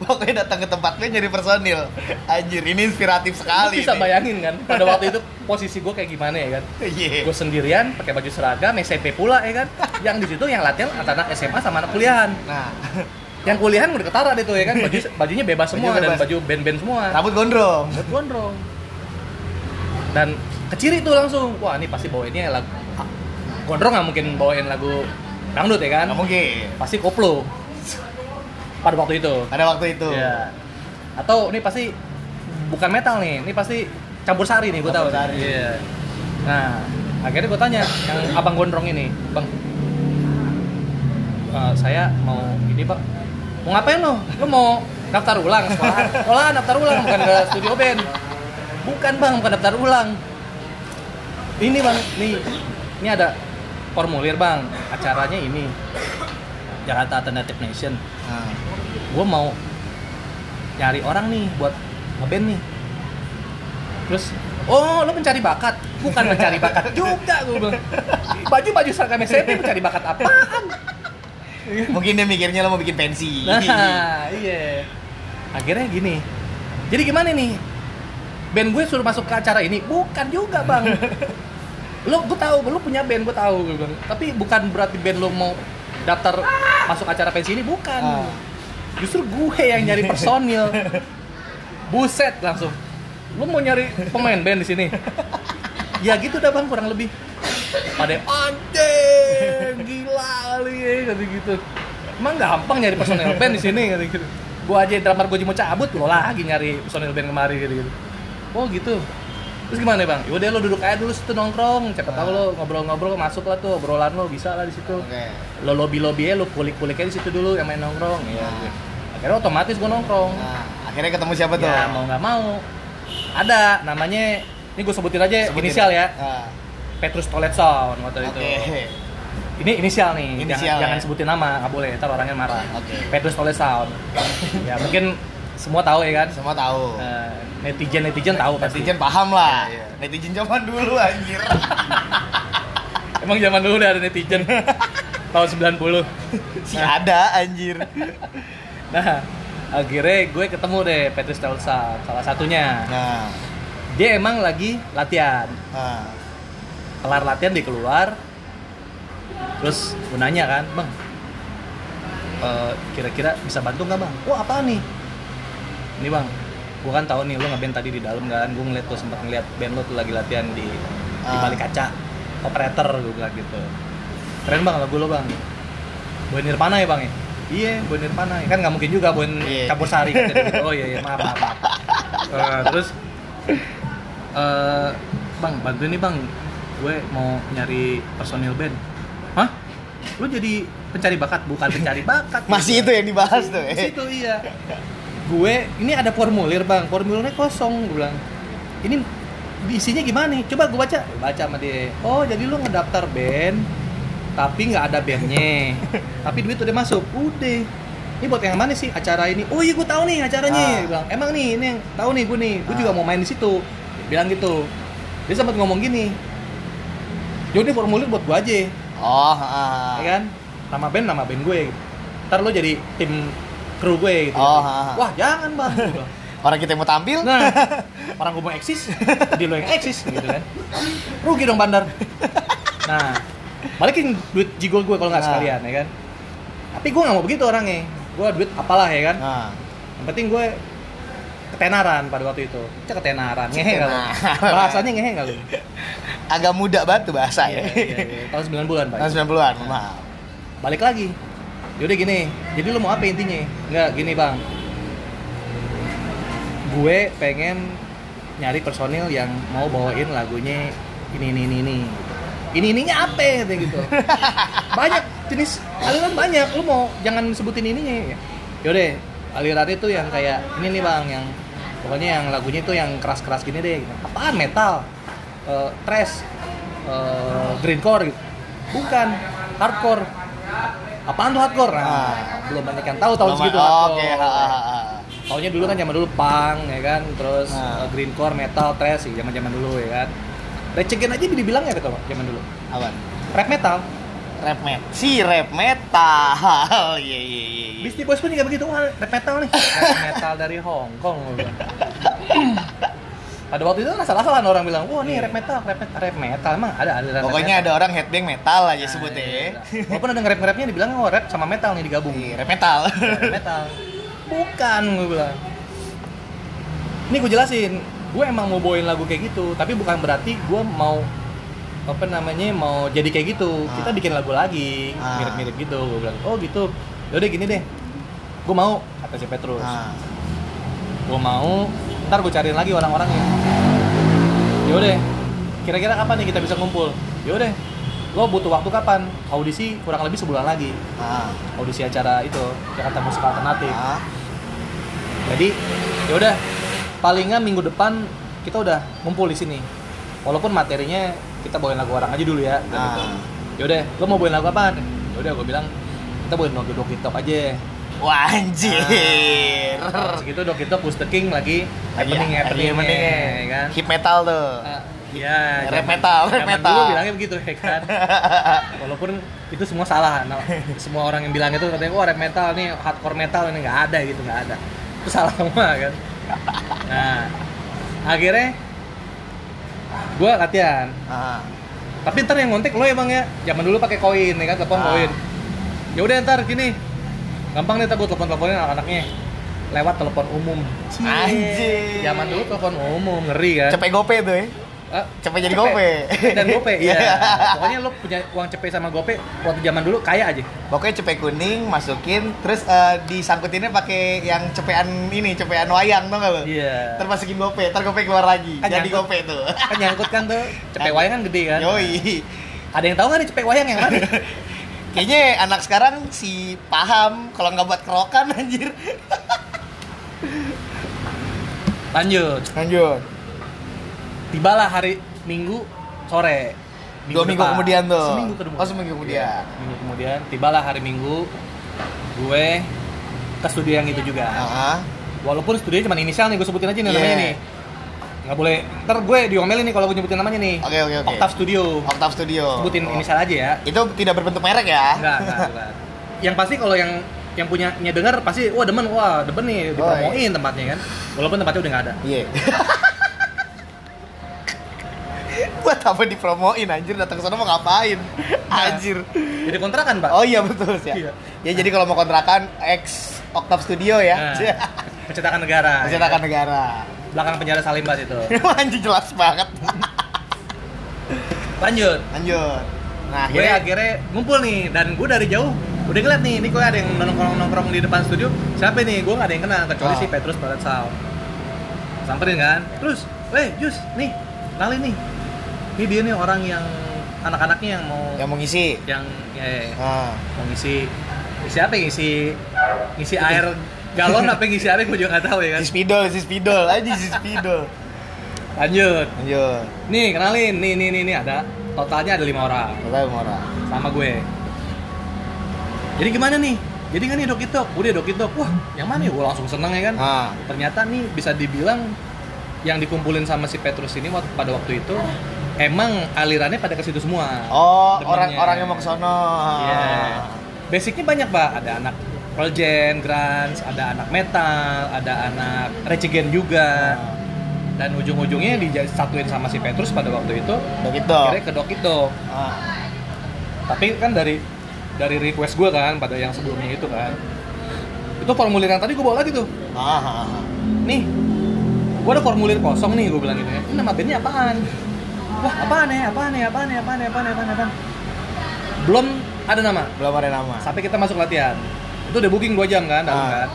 pokoknya datang ke tempatnya nyari personil. Anjir ini inspiratif Lu sekali bisa nih. bayangin kan pada waktu itu (laughs) posisi gue kayak gimana ya kan? Iya. Gue sendirian pakai baju seragam SMP pula ya kan? Yang di situ yang latihan antara anak SMA sama anak kuliahan. Nah. Yang kuliahan udah ketara deh tuh ya kan? Baju bajunya bebas semua Baju dan bebas. baju band-band semua. Rambut gondrong. Buat gondrong. Dan keciri tuh langsung wah ini pasti bawainnya lagu ah, gondrong nggak mungkin bawain lagu dangdut ya kan? Nggak mungkin. Pasti koplo. Pada waktu itu. Pada waktu itu. Iya. atau ini pasti bukan metal nih ini pasti campur sari nih gue tahu. sari. Iya. nah akhirnya gue tanya yang abang gondrong ini bang eh, saya mau ini bang mau ngapain lo? Lo mau daftar ulang sekolah (laughs) sekolah daftar ulang bukan ke studio band. Bukan bang bukan daftar ulang. Ini bang nih ini ada formulir bang. Acaranya ini. Jakarta Alternative Nation. Nah, gue mau nyari orang nih buat ngeband nih. Terus oh lo mencari bakat? Bukan mencari bakat (laughs) juga gue bilang. Baju baju seragam SMP mencari bakat apaan? Mungkin dia mikirnya lo mau bikin pensi. (laughs) Nah iya. Akhirnya gini. Jadi gimana nih? Band gue suruh masuk ke acara ini? Bukan juga bang (laughs) lo gue tahu lo punya band gue tahu gue bilang. Tapi bukan berarti band lo mau daftar masuk acara pensi ini bukan. Ah. justru gue yang nyari personil. Buset langsung. Lo mau nyari pemain band di sini? Ya gitu dah bang kurang lebih. Pada anjing gila kali ya kata gitu. Emang gampang nyari personil band di sini kata gitu. Gua aja drummer gua mau cabut lo lagi nyari personil band kemari gitu gitu. Oh gitu terus gimana bang? Yaudah lo duduk aja dulu situ nongkrong. Siapa tahu lo ngobrol-ngobrol masuk lah tuh. Obrolan lo bisa lah di situ. Oke. Lo lobby lobby lo kulik kulik aja di situ dulu yang main nongkrong. Iya. Nah. akhirnya otomatis gua nongkrong. Nah akhirnya ketemu siapa tuh? Ya mau nggak mau. Ada namanya ini gue sebutin aja Sebutin. inisial ya. Nah, Petrus Toilet Sound waktu oke. Itu ini inisial nih Inisial, jangan, jangan ya. sebutin nama nggak boleh ntar orangnya marah. Oke. Petrus Toilet Sound ya mungkin semua tahu ya kan? Semua tahu. Eh, netizen netizen tahu pasti. Netizen paham lah. Iya, iya. netizen zaman dulu anjir. (laughs) Emang zaman dulu udah ada netizen. (laughs) Tahun 90 si ada anjir. (laughs) Nah akhirnya gue ketemu deh Petrus Sound salah satunya. Nah. Dia emang lagi latihan. Nah. Kelar latihan dia keluar. Terus gue nanya kan bang eh, kira-kira bisa bantu nggak bang? Wah apa nih ini bang gue kan tahu nih lo ngeband tadi di dalam kan. Gue ngeliat tuh sempat ngeliat band lo tuh lagi latihan di di Ah. balik kaca operator gue bilang gitu. Keren bang lagu lo bang. Boy Nirvana ya bang ya? Iya Boy Nirvana. Ya. kan nggak mungkin juga Boy campur sari gitu. (laughs) oh iya iya maaf maaf, maaf. Eh, terus eh bang bantuin nih bang. Gue mau nyari personil band. Hah? Lu jadi pencari bakat? Bukan pencari (laughs) bakat. Masih itu yang dibahas tuh eh. situ iya gue ini ada formulir bang. Formulirnya kosong gue bilang. Ini isinya gimana nih? Coba gue baca. Baca sama dia. Oh jadi lu ngedaftar band tapi nggak ada bandnya. (laughs) Tapi duit udah masuk. Udah. Ini buat yang mana sih acara ini? Oh iya gue tahu nih acaranya. Ah. Bilang emang nih ini yang tahu nih gue nih. Gue Ah. juga mau main di situ. Dia bilang gitu. Dia sempat ngomong gini. Yaudah formulir buat gue aja. Oh, ah. ya kan? Nama band nama band gue. Ntar lo jadi tim kru gue gitu Oh, ha, ha. wah jangan bang. (laughs) Orang kita yang mau tampil? nah (laughs) orang gue mau eksis jadi lo yang eksis gitu kan rugi dong bandar nah balikin duit jigo gue kalau nggak Nah. sekalian ya kan tapi gue nggak mau begitu orangnya gue duit apalah ya kan Nah. yang penting gue ketenaran pada waktu itu Cek ketenaran ngehe? Ketenaran. bahasanya ngehe nggak lu Agak muda banget tuh bahasa Iya, ya. iya, iya. tahun 9 bulan pak Tahun 90-an, maaf. balik lagi yaudah gini. Jadi lu mau apa intinya? Nggak gini bang. Gue pengen nyari personil yang mau bawain lagunya ini ini ini ini. Ini ininya apa? Gitu. (laughs) Banyak jenis aliran banyak. Lu mau jangan sebutin ininya. Yaudah aliran itu yang kayak ini nih bang yang pokoknya yang lagunya itu yang keras keras gini deh. Gitu. apaan? Metal. Uh, thrash. Uh, greencore gitu. Bukan. Hardcore apaan tuh hardcore nah, Ah. belum banyak yang tahu tahun segitu Oke, ha. Taunya dulu kan zaman dulu punk ya kan, terus Nah. uh, greencore, metal, thrash sih zaman-zaman dulu ya kan. Recegen aja dibilang ya kata zaman dulu. Apaan? Rap metal. Rap metal. Si rap metal. (laughs) Iya, iya, iya. iya. Beastie Boys pun juga begitu, wah rap metal nih. (laughs) Rap metal dari Hong Kong (laughs) Pada waktu itu kan salah-salah orang bilang, wah nih rap metal, rap metal, rap metal. Emang ada ada rap Pokoknya ada orang headbang metal aja sebutnya. ya. Nah, Walaupun ada nge-rap-nge-rapnya dibilang, oh rap sama metal nih digabung. Iya, rap metal. Rap metal. Bukan, gue bilang. Ini gue jelasin, gue emang mau bawain lagu kayak gitu, tapi bukan berarti gue mau apa namanya mau jadi kayak gitu. Ah. Kita bikin lagu lagi, Ah. mirip-mirip gitu. Gue bilang, oh gitu. Yaudah gini deh, gue mau kata si Petrus. Nah, Gue mau, ntar gue cariin lagi orang-orangnya. Yaudah, kira-kira kapan nih kita bisa ngumpul? Yaudah, lo butuh waktu kapan? Audisi kurang lebih sebulan lagi. nah, Audisi acara itu Jakarta Musik Alternatif. nah. Jadi ya udah palingan minggu depan kita udah ngumpul di sini. Walaupun materinya kita bawain lagu orang aja dulu ya. Ah. gitu. Ya udah, lo mau bawain lagu apa? Ya udah gue bilang kita bawain Doki Doki Talk aja. Wah, anjir. Nah, segitu Doki Talk Booster King lagi happening Iya, happening happening, ya kan. Hip metal tuh. Ah, Iya, Rap metal, rap metal. Dulu bilangnya begitu ya kan. (laughs) Walaupun itu semua salah. Nah, semua orang yang bilang itu katanya, wah rap metal nih, hardcore metal ini nggak ada gitu, nggak ada. Itu salah semua kan. Nah, akhirnya gue latihan. Ah, Tapi ntar yang ngontek lo ya bang ya. Zaman dulu pakai koin ya kan, telepon Ah. koin. Ya udah ntar gini, gampang nih ntar gue telepon teleponin anak-anaknya lewat telepon umum. Anjir. Zaman dulu telepon umum ngeri kan. Cepet gope tuh ya. Ah, Cepet jadi Gope. gope. dan gope (laughs) iya Iya. pokoknya lo punya uang cepet sama gope waktu zaman dulu kaya aja Pokoknya cepet kuning masukin terus eh, disangkutinnya pakai yang cepean ini, cepean wayang tuh enggak lo? iya Ntar masukin gope, ntar gope keluar lagi. Kan jadi nyangkut. gope tuh. kan nyangkut kan tuh cepet wayang kan gede kan Yoi. ada yang tahu nggak nih cepet wayang yang mana (laughs) Kayaknya anak sekarang si paham kalau nggak buat kerokan (laughs) anjir. lanjut Lanjut. tibalah hari minggu sore Dua minggu depan. kemudian tuh. seminggu kemudian Oh, seminggu kemudian. Iya, minggu kemudian tibalah hari minggu gue ke studio yang itu juga Heeh. walaupun studionya cuma inisial nih gue sebutin aja nih Iya. namanya nih nggak boleh ntar gue diomelin nih kalau gue nyebutin namanya nih Oke, oke, oke. Octave Studio Octave Studio. sebutin Oh. inisial aja ya Itu tidak berbentuk merek ya? enggak enggak bukan yang pasti kalau yang yang punya nya dengar pasti wah demen wah demen nih dipromoin tempatnya kan walaupun tempatnya udah nggak ada Iya. (laughs) Buat apa dipromoin anjir datang ke sana mau ngapain? Anjir. jadi kontrakan pak Oh iya betul sih. Iya. Ya jadi kalau mau kontrakan X Octave Studio ya. Nah, pencetakan negara Pencetakan negara. Belakang penjara Salimba itu. (laughs) Anjir jelas banget. lanjut. Lanjut. Nah, gue akhirnya akhirnya ngumpul nih dan gue dari jauh udah ngeliat nih ini kok ada yang nongkrong nongkrong di depan studio. Siapa nih? Gue gak ada yang kenal kecuali Oh. si Petrus Barat Sal. Samperin kan? Terus weh Jus nih kenalin nih. Ini dia nih orang yang anak-anaknya yang mau yang mau ngisi. yang ya, Nah, mau ngisi. Ngisi apa ya? ngisi ngisi air galon apa ngisi apa gue juga nggak tahu ya kan? Si spidol, si spidol, aja si spidol. lanjut. Lanjut. nih kenalin. Nih nih nih, nih ada. Totalnya ada lima orang. Tahu Mora. sama gue. Jadi gimana nih? Jadi kan nih Dokitok udah Dokitok wah yang mana ya? Gue langsung seneng ya kan? Ah, ternyata nih bisa dibilang yang dikumpulin sama si Petrus ini waktu, pada waktu itu emang alirannya pada ke situ semua. Oh, orang-orang yang mau ke sono. Iya. Basicnya banyak pak, ada anak Jam, grunge, ada anak metal, ada anak Recigen juga. Dan ujung-ujungnya disatuin sama si Petrus pada waktu itu Begitu. akhirnya ke Dok itu. Ah. Tapi kan dari dari request gue kan pada yang sebelumnya itu kan. Itu formulir yang tadi gue bawa lagi tuh. Ah, ah, ah. Nih, gue ada formulir kosong nih gue bilang gitu ya. Ini nama bandnya apaan? Wah apaan ya? Apaan ya? Apaan ya? Apaan ya? Apaan ya? Apaan ya? Apaan? Belum ada nama. Belum ada nama. Sampai kita masuk latihan. Itu udah booking 2 jam kan, dalam Ah. kan.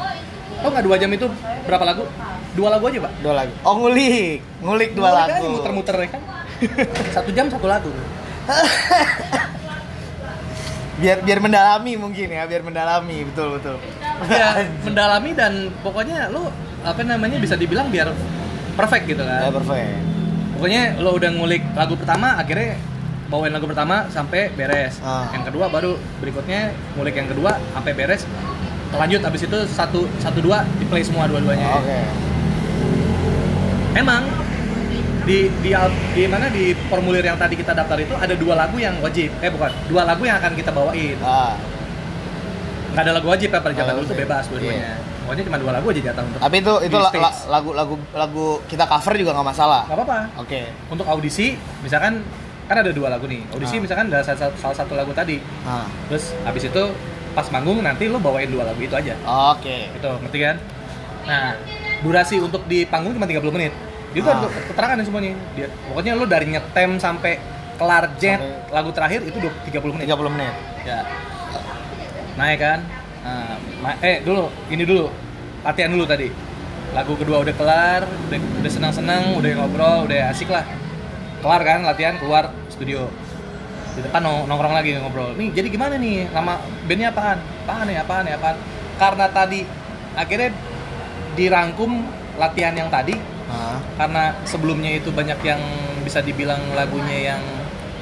Tau nggak 2 jam itu berapa lagu? Dua lagu aja pak. Dua lagu. Oh, ngulik. Ngulik dua aja, lagu. Muter-muter ya kan. (laughs) Satu jam satu lagu. (laughs) biar biar mendalami mungkin ya, biar mendalami, betul betul. ya (laughs) mendalami dan pokoknya lo apa namanya bisa dibilang biar perfect gitu Ya, kan perfect. pokoknya lo udah ngulik lagu pertama akhirnya bawain lagu pertama sampai beres Ah. yang kedua baru berikutnya ngulik yang kedua sampai beres lanjut abis itu satu satu dua di play semua dua-duanya Oke. emang di di di mana di formulir yang tadi kita daftar itu ada dua lagu yang wajib eh bukan dua lagu yang akan kita bawain Ah. nggak ada lagu wajib ya pada zaman ada dulu tuh bebas dua-duanya pokoknya cuma dua lagu aja jatah untuk Tapi itu itu la- la- lagu lagu lagu kita cover juga nggak masalah. nggak apa-apa Oke. untuk audisi misalkan kan ada dua lagu nih. Audisi Ah. misalkan ada salah, salah satu lagu tadi. Ah. terus habis itu pas manggung nanti lo bawain dua lagu itu aja. Oke. gitu ngerti kan? Nah durasi untuk di panggung cuma 30 menit. Itu Ah. ada keterangan nih semuanya. Dia pokoknya lo dari nyetem sampai kelar jet Sampai- lagu terakhir itu dua- 30 menit. 30 menit. ya. Naik kan? Nah, eh dulu ini dulu. Latihan dulu tadi. Lagu kedua udah kelar udah, udah senang-senang udah ngobrol udah asik lah kelar kan latihan keluar studio. Di depan nong- nongkrong lagi ngobrol. Nih jadi gimana nih? Nama bandnya apaan? Apaan ya apaan ya apaan? Karena tadi akhirnya dirangkum latihan yang tadi karena sebelumnya itu banyak yang bisa dibilang lagunya yang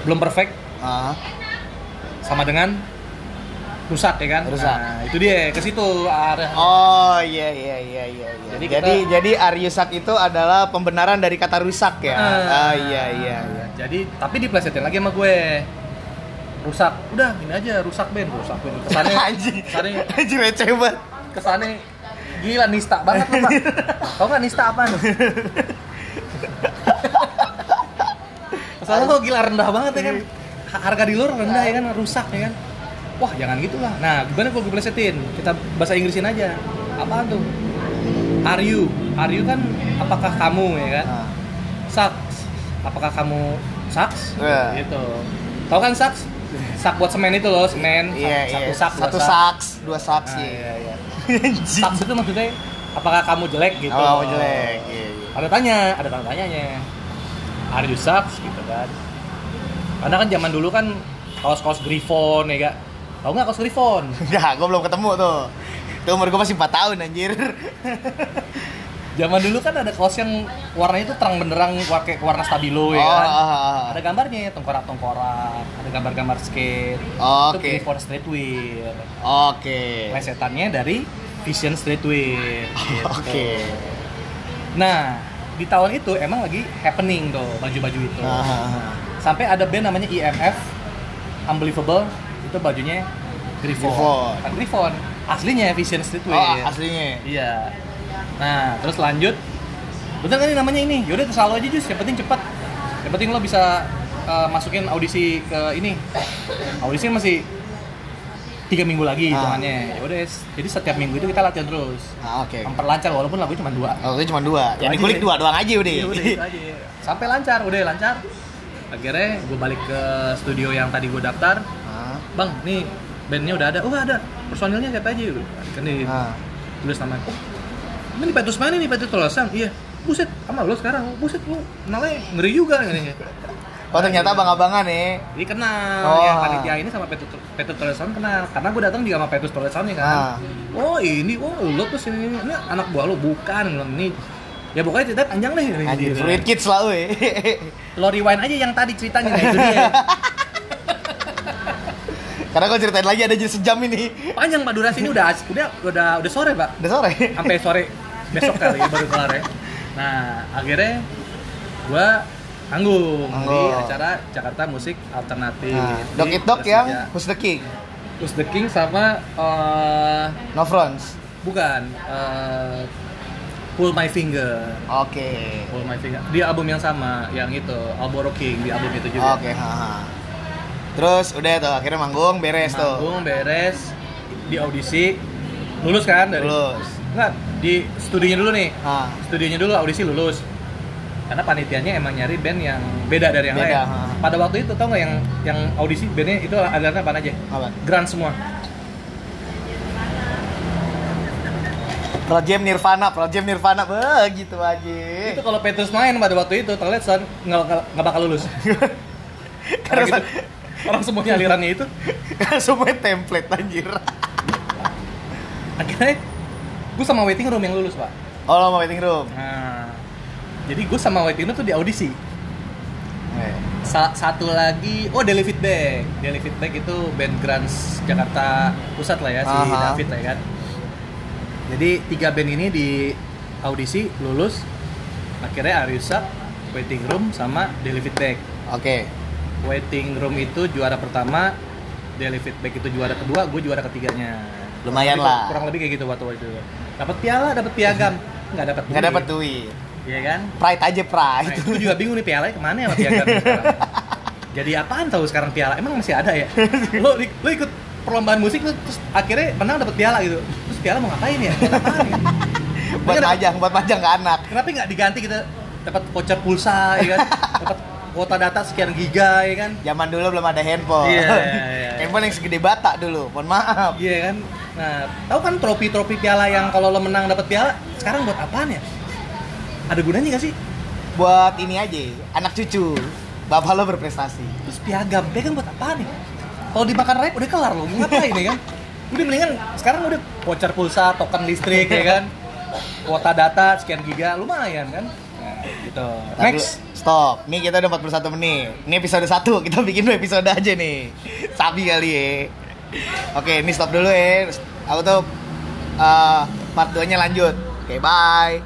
belum perfect. Sama dengan rusak ya kan Rusak. nah itu dia ke situ arah Oh iya iya iya iya. iya. Jadi Jadi kita- jadi, Aryusak itu adalah pembenaran dari kata rusak ya. Ah. Ah iya iya iya. jadi tapi diplesetin lagi sama gue rusak udah ini aja rusak band rusak band kesannya (laughs) Anjing. kesannya Anjing receh banget. kesannya gila nista banget lo pak tau gak nista apa (laughs) kesannya lo gila rendah banget ya kan harga di luar rendah ya kan rusak ya kan wah jangan gitulah nah gimana kalau gue plesetin kita bahasa Inggrisin aja apaan tuh are you are you kan apakah kamu ya kan Ah. sucks apakah kamu sucks Iya. gitu tahu kan sucks sak buat semen itu loh semen Iya satu iya. sak Satu dua sak. saks, dua saks Nah, iya. iya, iya. Anjing. Sucks itu maksudnya apakah kamu jelek gitu Oh, jelek. Iya iya. ada tanya ada tanda tanyanya are you sucks gitu kan karena kan zaman dulu kan kaos-kaos Griffon ya gak tahu nggak kaos Griffon Enggak, (laughs) gue belum ketemu tuh. Itu umur gue masih 4 tahun anjir. zaman dulu kan ada kaos yang warnanya itu terang benderang pakai warna stabilo ya Oh, kan ah. ada gambarnya tengkorak ada gambar-gambar skate Oke. itu Griffon streetwear Oke. plesetannya dari Vision streetwear gitu. (laughs) Oke. nah di tahun itu emang lagi happening tuh baju-baju itu Ah, ah, ah. sampai ada band namanya IMF Unbelievable itu bajunya Griffon. Griffon. kan Griffon. Aslinya Vision Oh, streetwear aslinya. iya. Nah terus lanjut. Bener kan ini namanya ini? Yaudah terus aja Jus. Yang penting cepat yang penting lo bisa uh, masukin audisi ke ini. Audisi masih tiga minggu lagi Ah. hitungannya. Ya udah jadi setiap minggu itu kita latihan terus. Ah, oke. memperlancar walaupun lagu cuma dua. Oh, itu cuma dua. Yang dikulik dua doang aja udah. Iya, udah itu aja. sampai lancar. Udah lancar. Akhirnya gue balik ke studio yang tadi gue daftar Ah, bang nih bandnya udah ada. Oh ada. Personilnya siapa aja kan di ah. tulis nama. Oh ini Petrus mana nih Petrus Tolosan iya. Buset sama lo sekarang. Buset lu kenalnya ngeri juga ini. Oh, ternyata abang-abangan nih. jadi kenal. Oh. yang panitia ini sama Petrus Petrus Tolosan kenal. Karena gue datang juga sama Petrus Tolosan ya kan. Ah. oh ini oh lo tuh sini ini anak buah lo. Bukan ini. Ya pokoknya cerita panjang deh. Anjir, fruit kids lah we. lo rewind aja yang tadi ceritanya nah itu dia (laughs) Karena kalau ceritain lagi ada jadi sejam ini. panjang pak durasi ini udah udah udah udah sore pak Udah sore. sampai sore besok kali ya (laughs) baru kelar ya Nah, akhirnya gua anggung di Manggung. acara Jakarta Musik Alternatif. Nah, di Dok It Dok yang. Who's the King? Who's the King sama eh, No Fronts. bukan eh, Pull My Finger. Oke. Pull My Finger. Di album yang sama, yang itu Alboro King di album itu juga. Oke, haha. Terus udah tuh akhirnya manggung beres tuh. Manggung beres di audisi lulus kan dari Lulus. Enggak, di studinya dulu nih. Ah, Studinya dulu audisi lulus. Karena panitianya emang nyari band yang beda dari yang Beda, lain. ha. Pada waktu itu tau nggak yang yang audisi bandnya itu alirannya apa aja? apa? Grand semua. Pro Jam Nirvana, Pro Jam Nirvana, begitu aja. Itu kalau Petrus main pada waktu itu, terlihat nggak bakal lulus. (laughs) Karena Karena gitu. Orang semuanya alirannya itu. (laughs) semuanya template anjir. Akhirnya gue sama waiting room yang lulus pak. Oh, mau waiting room. Nah, jadi gue sama waiting room tuh di audisi. Eh, Sa- satu lagi, oh Daily Feedback. Daily Feedback itu band Grants Jakarta Pusat lah ya, si Aha. David lah ya kan. Jadi tiga band ini di audisi lulus, akhirnya Ariusa, Waiting Room sama Daily Feedback. Oke. Waiting Room itu juara pertama, Daily Feedback itu juara kedua, gue juara ketiganya. Lumayan Kurang lebih- lah. Kurang lebih kayak gitu waktu itu. Dapat piala, dapat piagam, nggak dapat Nggak dapat duit. Iya kan? Pride aja Nah, pride. itu juga bingung nih pialanya ke mana ya piagam. (laughs) Jadi apaan tahu sekarang piala? Emang masih ada ya? Lo, lo ikut perlombaan musik lo terus akhirnya menang dapat piala gitu. Terus piala mau ngapain ya? (laughs) Buat apaan ya? buat majang, buat majang ke anak. Kenapa nggak diganti kita dapat voucher pulsa ya kan? (laughs) Dapat kuota data sekian giga ya kan? Zaman dulu belum ada handphone. Iya, iya, (laughs) iya. handphone yang segede bata dulu. Mohon maaf. Iya kan? Nah, tahu kan trofi-trofi piala yang kalau lo menang dapat piala, sekarang buat apaan ya? Ada gunanya gak sih? Buat ini aja, anak cucu. Bapak lo berprestasi. Terus piagam, piagam buat apaan nih? Kalau dimakan rap udah kelar loh, mau ngapain ya kan? Udah mendingan sekarang udah voucher pulsa, token listrik ya kan? (laughs) Kuota data sekian giga, lumayan kan? Gitu. Next. stop. Nih kita udah 41 menit. Ini episode 1, kita bikin dua episode aja nih. Sabi kali ya. Oke, ini stop dulu ya. Aku tuh uh, part 2 nya lanjut. Oke, bye.